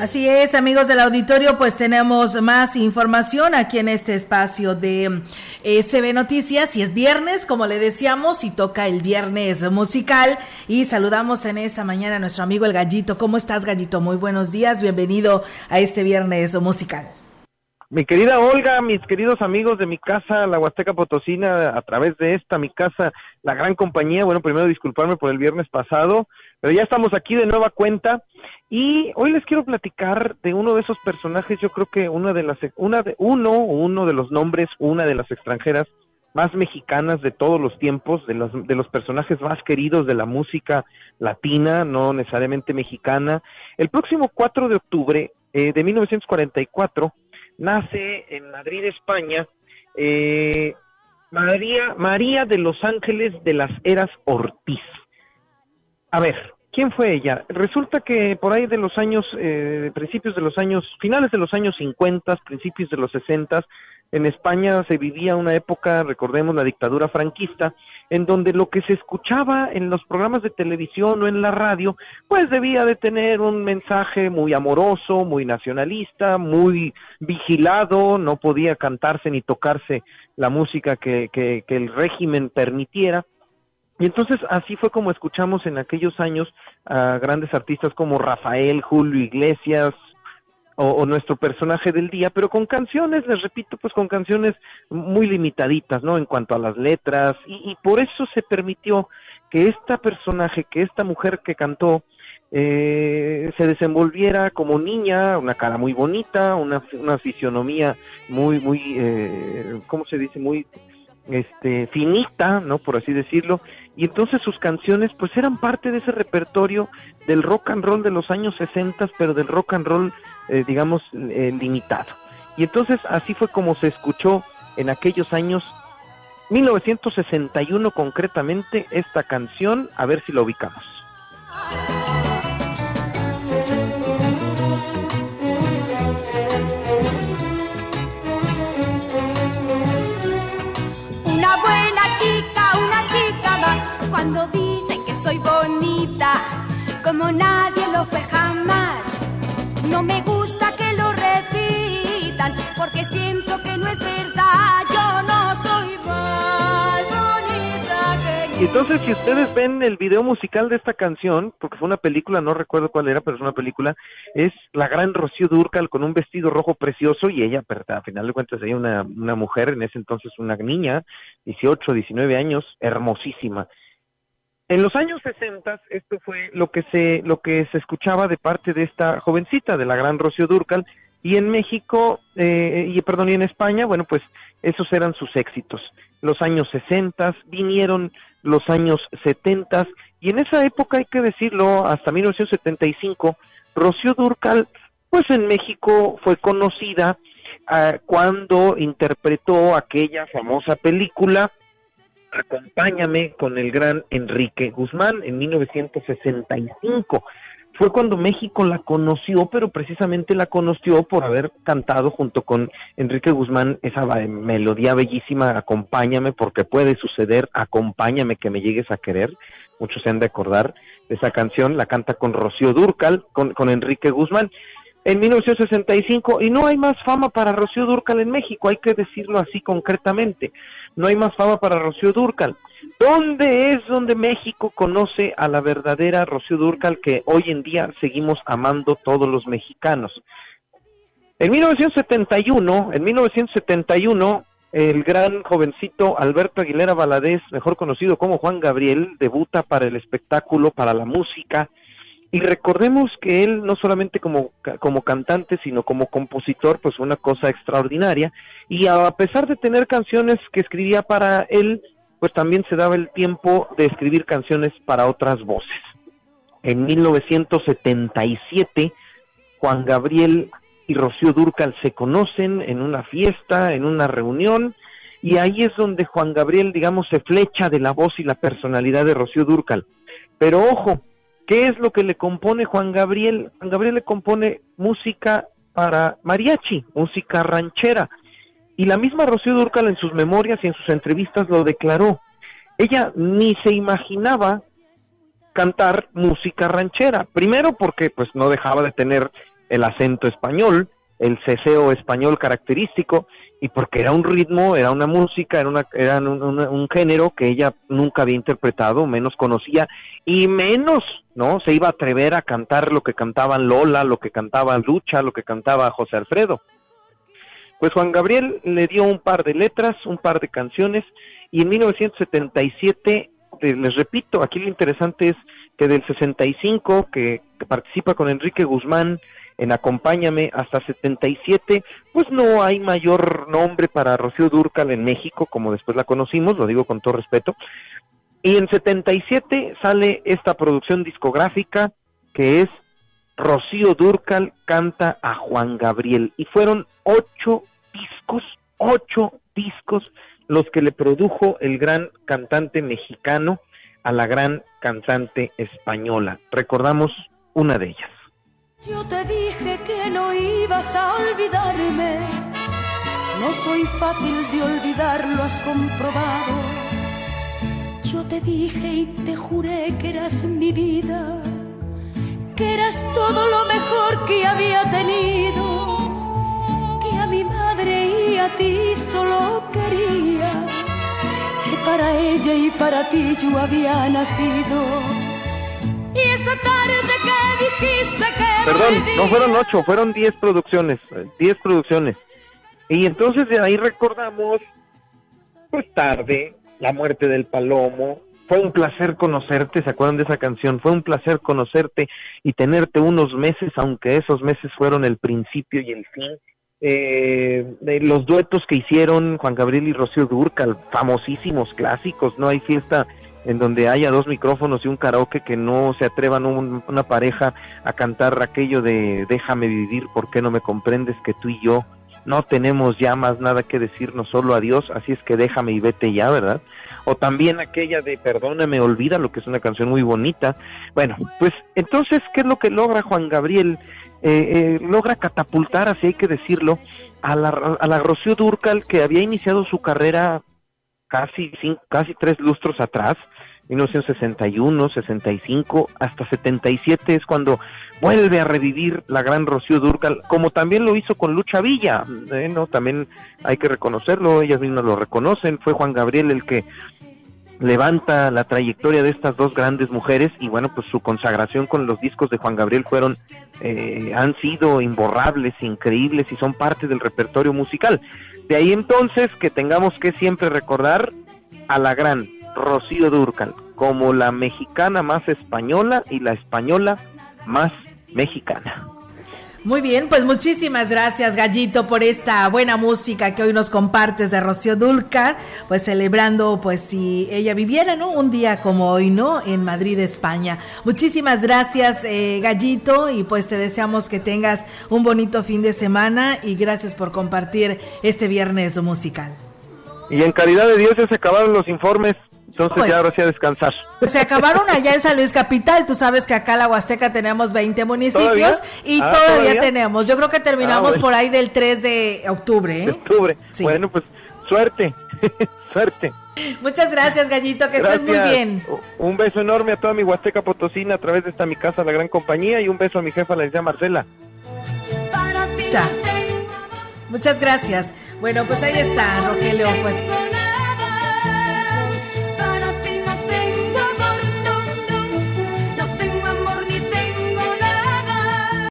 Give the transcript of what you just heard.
Así es, amigos del auditorio, pues tenemos más información aquí en este espacio de eh, CB Noticias y es viernes, como le decíamos, y toca el viernes musical y saludamos en esta mañana a nuestro amigo el Gallito. ¿Cómo estás, Gallito? Muy buenos días, bienvenido a este viernes musical. Mi querida Olga, mis queridos amigos de mi casa, la Huasteca Potosina, a través de esta, mi casa, la gran compañía, bueno, primero disculparme por el viernes pasado, pero ya estamos aquí de nueva cuenta y hoy les quiero platicar de uno de esos personajes, yo creo que una de las, una de, uno uno de los nombres, una de las extranjeras más mexicanas de todos los tiempos, de los, de los personajes más queridos de la música latina, no necesariamente mexicana. El próximo 4 de octubre eh, de 1944 nace en Madrid, España, eh, María, María de los Ángeles de las Eras Ortiz. A ver, ¿quién fue ella? Resulta que por ahí de los años, eh, principios de los años, finales de los años 50, principios de los 60, en España se vivía una época, recordemos la dictadura franquista, en donde lo que se escuchaba en los programas de televisión o en la radio, pues debía de tener un mensaje muy amoroso, muy nacionalista, muy vigilado, no podía cantarse ni tocarse la música que, que, que el régimen permitiera. Y entonces así fue como escuchamos en aquellos años a grandes artistas como Rafael, Julio Iglesias o, nuestro personaje del día, pero con canciones, les repito, pues con canciones muy limitaditas, ¿no? En cuanto a las letras, y, por eso se permitió que esta personaje, que esta mujer que cantó, eh, se desenvolviera como niña, una cara muy bonita, una, una fisionomía muy, muy, eh, ¿cómo se dice? Muy este, finita, ¿no? Por así decirlo, y entonces sus canciones pues eran parte de ese repertorio del rock and roll de los años 60, pero del rock and roll, eh, digamos, eh, limitado. Y entonces así fue como se escuchó en aquellos años, 1961 concretamente, esta canción, a ver si la ubicamos. Como nadie lo fue jamás. No me gusta que lo repitan, porque siento que no es verdad, yo no soy bonita Y entonces si ustedes ven el video musical de esta canción, porque fue una película, no recuerdo cuál era, pero es una película, es la gran Rocío Durcal con un vestido rojo precioso y ella, pero a final de cuentas ella una, una mujer, en ese entonces una niña, 18, 19 años, hermosísima en los años 60 esto fue lo que se lo que se escuchaba de parte de esta jovencita de la gran Rocío Durcal y en México eh, y perdón y en España bueno pues esos eran sus éxitos. Los años 60 vinieron los años 70 y en esa época hay que decirlo hasta 1975 Rocío Durcal pues en México fue conocida ah, cuando interpretó aquella famosa película Acompáñame con el gran Enrique Guzmán en 1965. Fue cuando México la conoció, pero precisamente la conoció por haber cantado junto con Enrique Guzmán esa melodía bellísima, Acompáñame, porque puede suceder, Acompáñame que me llegues a querer. Muchos se han de acordar de esa canción, la canta con Rocío Durcal, con, con Enrique Guzmán en 1965 y no hay más fama para Rocío Durcal en México, hay que decirlo así concretamente. No hay más fama para Rocío Durcal. ¿Dónde es donde México conoce a la verdadera Rocío Durcal que hoy en día seguimos amando todos los mexicanos? En 1971, en 1971, el gran jovencito Alberto Aguilera Valadez, mejor conocido como Juan Gabriel, debuta para el espectáculo, para la música, y recordemos que él no solamente como, como cantante, sino como compositor, pues una cosa extraordinaria. Y a pesar de tener canciones que escribía para él, pues también se daba el tiempo de escribir canciones para otras voces. En 1977, Juan Gabriel y Rocío Durcal se conocen en una fiesta, en una reunión, y ahí es donde Juan Gabriel, digamos, se flecha de la voz y la personalidad de Rocío Durcal. Pero ojo, ¿Qué es lo que le compone Juan Gabriel? Juan Gabriel le compone música para mariachi, música ranchera. Y la misma Rocío Durcal en sus memorias y en sus entrevistas lo declaró. Ella ni se imaginaba cantar música ranchera. Primero porque pues no dejaba de tener el acento español, el ceseo español característico, y porque era un ritmo, era una música, era, una, era un, género que ella nunca había interpretado, menos conocía, y menos, ¿no? Se iba a atrever a cantar lo que cantaban Lola, lo que cantaba Lucha, lo que cantaba José Alfredo. Pues Juan Gabriel le dio un par de letras, un par de canciones, y en 1977, eh, les repito, aquí lo interesante es que del 65, que, que participa con Enrique Guzmán, en Acompáñame hasta 77, pues no hay mayor nombre para Rocío Durcal en México, como después la conocimos, lo digo con todo respeto. Y en 77 sale esta producción discográfica que es Rocío Durcal canta a Juan Gabriel. Y fueron ocho discos, ocho discos los que le produjo el gran cantante mexicano a la gran cantante española. Recordamos una de ellas. Yo te dije que no ibas a olvidarme. No soy fácil de olvidar, lo has comprobado. Yo te dije y te juré que eras mi vida, que eras todo lo mejor que había tenido, que a mi madre y a ti solo quería, que para ella y para ti yo había nacido y esa tarde que que Perdón, no fueron ocho, fueron diez producciones, diez producciones. Y entonces de ahí recordamos, pues tarde, la muerte del palomo. Fue un placer conocerte, ¿se acuerdan de esa canción? Fue un placer conocerte y tenerte unos meses, aunque esos meses fueron el principio y el fin. Eh, los duetos que hicieron Juan Gabriel y Rocío Durcal, famosísimos clásicos, ¿no? Hay fiesta en donde haya dos micrófonos y un karaoke que no se atrevan una pareja a cantar aquello de déjame vivir, ¿por qué no me comprendes que tú y yo no tenemos ya más nada que decirnos solo adiós, así es que déjame y vete ya, ¿verdad? O también aquella de perdóname, olvida, lo que es una canción muy bonita. Bueno, pues entonces, ¿qué es lo que logra Juan Gabriel? Eh, eh, logra catapultar, así hay que decirlo, a la, a la Rocío Durcal, que había iniciado su carrera casi, casi tres lustros atrás, 1961, 65, hasta 77 es cuando vuelve a revivir la gran Rocío Durcal, como también lo hizo con Lucha Villa, ¿eh? ¿no? También hay que reconocerlo, ellas mismas lo reconocen, fue Juan Gabriel el que levanta la trayectoria de estas dos grandes mujeres y bueno, pues su consagración con los discos de Juan Gabriel fueron, eh, han sido imborrables, increíbles y son parte del repertorio musical. De ahí entonces que tengamos que siempre recordar a la gran Rocío Durcal como la mexicana más española y la española más mexicana. Muy bien, pues muchísimas gracias Gallito por esta buena música que hoy nos compartes de Rocío Dulcar, pues celebrando pues si ella viviera, ¿no? Un día como hoy, ¿no? En Madrid, España. Muchísimas gracias eh, Gallito y pues te deseamos que tengas un bonito fin de semana y gracias por compartir este viernes musical. Y en caridad de Dios ya se acabaron los informes. Entonces pues, ya ahora sí a descansar. Pues se acabaron allá en San Luis Capital. Tú sabes que acá en la Huasteca tenemos 20 municipios y ah, todavía, tenemos. Yo creo que terminamos ah, por ahí del 3 de octubre. ¿eh? octubre. Bueno, pues suerte. suerte. Muchas gracias, Gallito, que estés muy bien. Un beso enorme a toda mi Huasteca Potosina a través de esta mi casa, la gran compañía, y un beso a mi jefa, la licenciada Marcela. Muchas gracias. Bueno, pues ahí está, Rogelio, pues